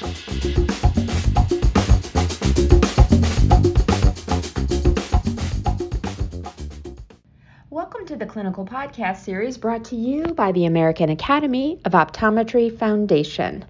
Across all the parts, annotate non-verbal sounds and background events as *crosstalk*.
Welcome to the Clinical Podcast Series brought to you by the American Academy of Optometry Foundation.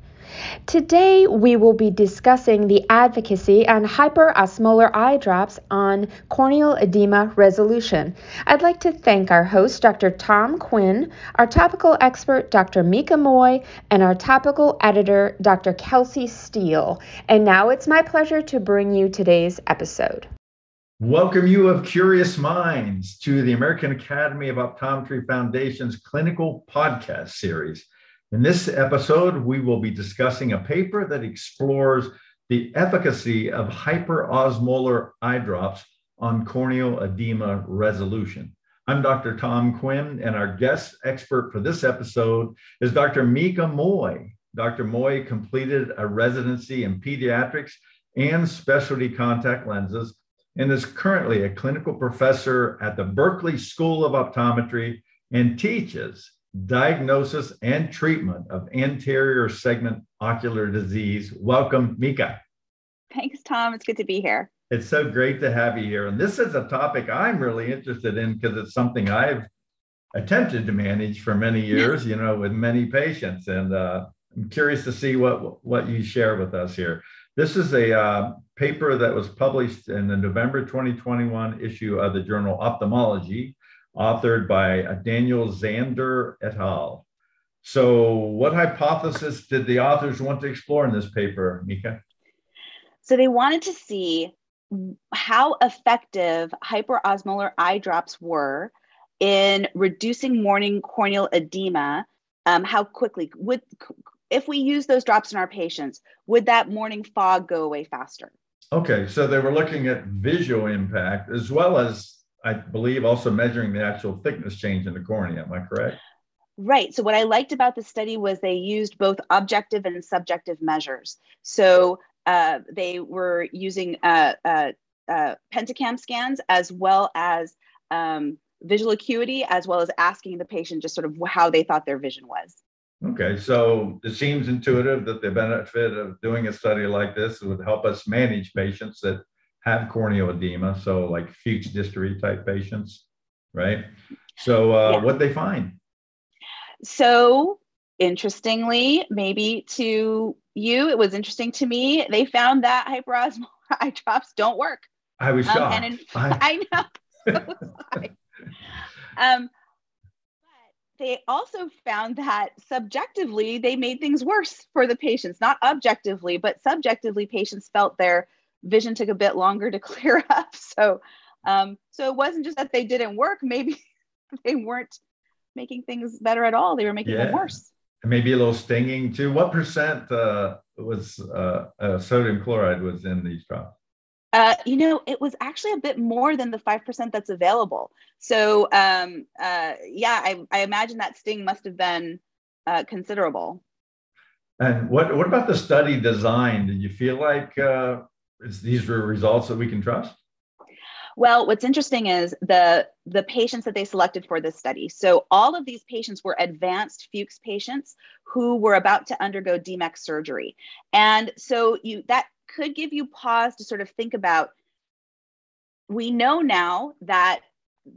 Today, we will be discussing the advocacy and hyperosmolar eye drops on corneal edema resolution. I'd like to thank our host, Dr. Tom Quinn, our topical expert, Dr. Mika Moy, and our topical editor, Dr. Kelsy Steele. And now it's my pleasure to bring you today's episode. Welcome you of curious minds to the American Academy of Optometry Foundation's clinical podcast series. In this episode, we will be discussing a paper that explores the efficacy of hyperosmolar eye drops on corneal edema resolution. I'm Dr. Tom Quinn, and our guest expert for this episode is Dr. Mika Moy. Dr. Moy completed a residency in pediatrics and specialty contact lenses and is currently a clinical professor at the Berkeley School of Optometry and teaches diagnosis and treatment of anterior segment ocular disease. Welcome, Mika. Thanks, Tom. It's good to be here. It's so great to have you here. And this is a topic I'm really interested in because it's something I've attempted to manage for many *laughs* years, you know, with many patients. And uh, I'm curious to see what, what you share with us here. This is a uh, paper that was published in the November 2021 issue of the journal Ophthalmology authored by Daniel Zander et al. So, what hypothesis did the authors want to explore in this paper, Mika? So, they wanted to see how effective hyperosmolar eye drops were in reducing morning corneal edema. Um, how quickly would, if we use those drops in our patients, would that morning fog go away faster? Okay, so they were looking at visual impact as well as I believe also measuring the actual thickness change in the cornea. Am I correct? Right. So, what I liked about the study was they used both objective and subjective measures. So, uh, they were using uh, uh, uh pentacam scans as well as um, visual acuity, as well as asking the patient just sort of how they thought their vision was. Okay, so it seems intuitive that the benefit of doing a study like this would help us manage patients that have corneal edema, so like Fuchs dystrophy type patients, right? So uh, yeah. what they find? So interestingly, maybe to you, it was interesting to me. They found that hyperosmolar *laughs* eye drops don't work. I was shocked. Um, and in, I, *laughs* I know. *laughs* um, but they also found that subjectively they made things worse for the patients, not objectively, but subjectively, patients felt their vision took a bit longer to *laughs* clear up. So, um, so it wasn't just that they didn't work. Maybe *laughs* they weren't making things better at all. They were making yeah. them worse. Maybe a little stinging too. What percent uh, was uh, uh, sodium chloride was in these drops? Uh, you know, it was actually a bit more than the 5% that's available. So, um, uh, yeah, I, I, imagine that sting must have been uh, considerable. And what, what about the study design? Did you feel like uh, is these are results that we can trust? Well, what's interesting is the the patients that they selected for this study. So all of these patients were advanced Fuchs patients who were about to undergo DMEK surgery. And so you that could give you pause to sort of think about we know now that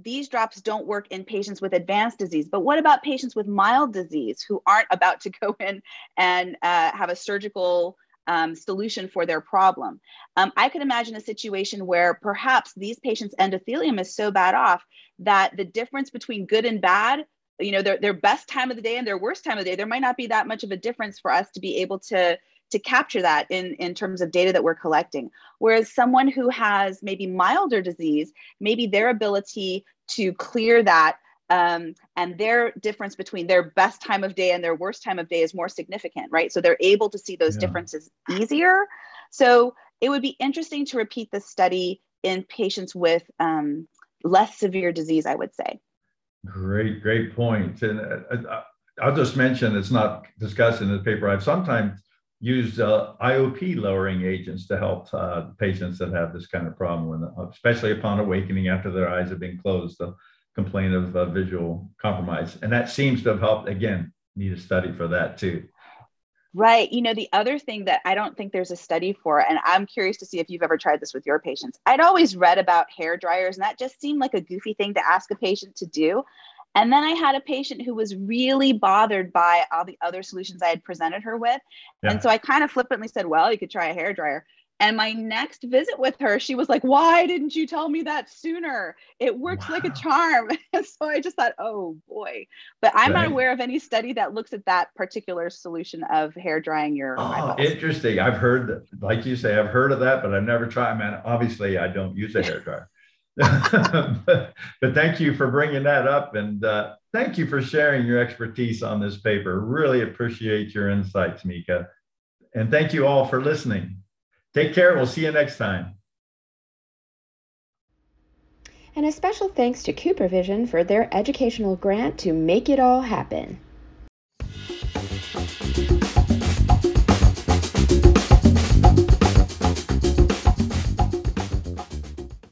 these drops don't work in patients with advanced disease, but what about patients with mild disease who aren't about to go in and uh, have a surgical um, solution for their problem. Um, I could imagine a situation where perhaps these patients' endothelium is so bad off that the difference between good and bad, you know, their, their best time of the day and their worst time of the day, there might not be that much of a difference for us to be able to to capture that in, in terms of data that we're collecting. Whereas someone who has maybe milder disease, maybe their ability to clear that um, and their difference between their best time of day and their worst time of day is more significant, right? So they're able to see those yeah. differences easier. So it would be interesting to repeat this study in patients with um, less severe disease, I would say. Great, great point. And uh, I'll just mention it's not discussed in the paper. I've sometimes used uh, IOP lowering agents to help uh, patients that have this kind of problem, when, especially upon awakening after their eyes have been closed. So complain of uh, visual compromise. And that seems to have helped. Again, need a study for that too. Right. You know, the other thing that I don't think there's a study for, and I'm curious to see if you've ever tried this with your patients. I'd always read about hair dryers, and that just seemed like a goofy thing to ask a patient to do. And then I had a patient who was really bothered by all the other solutions I had presented her with. Yeah. And so I kind of flippantly said, Well, you could try a hair dryer. And my next visit with her, she was like, Why didn't you tell me that sooner? It works wow. like a charm. *laughs* So I just thought, Oh boy. But I'm right. not aware of any study that looks at that particular solution of hair drying your oh, eyeballs. Interesting. I've heard that, like you say, I've heard of that, but I've never tried. Man, obviously, I don't use a hair dryer. *laughs* *laughs* but, but, thank you for bringing that up. And uh, thank you for sharing your expertise on this paper. Really appreciate your insights, Mika. And thank you all for listening. Take care. We'll see you next time. And a special thanks to CooperVision for their educational grant to make it all happen.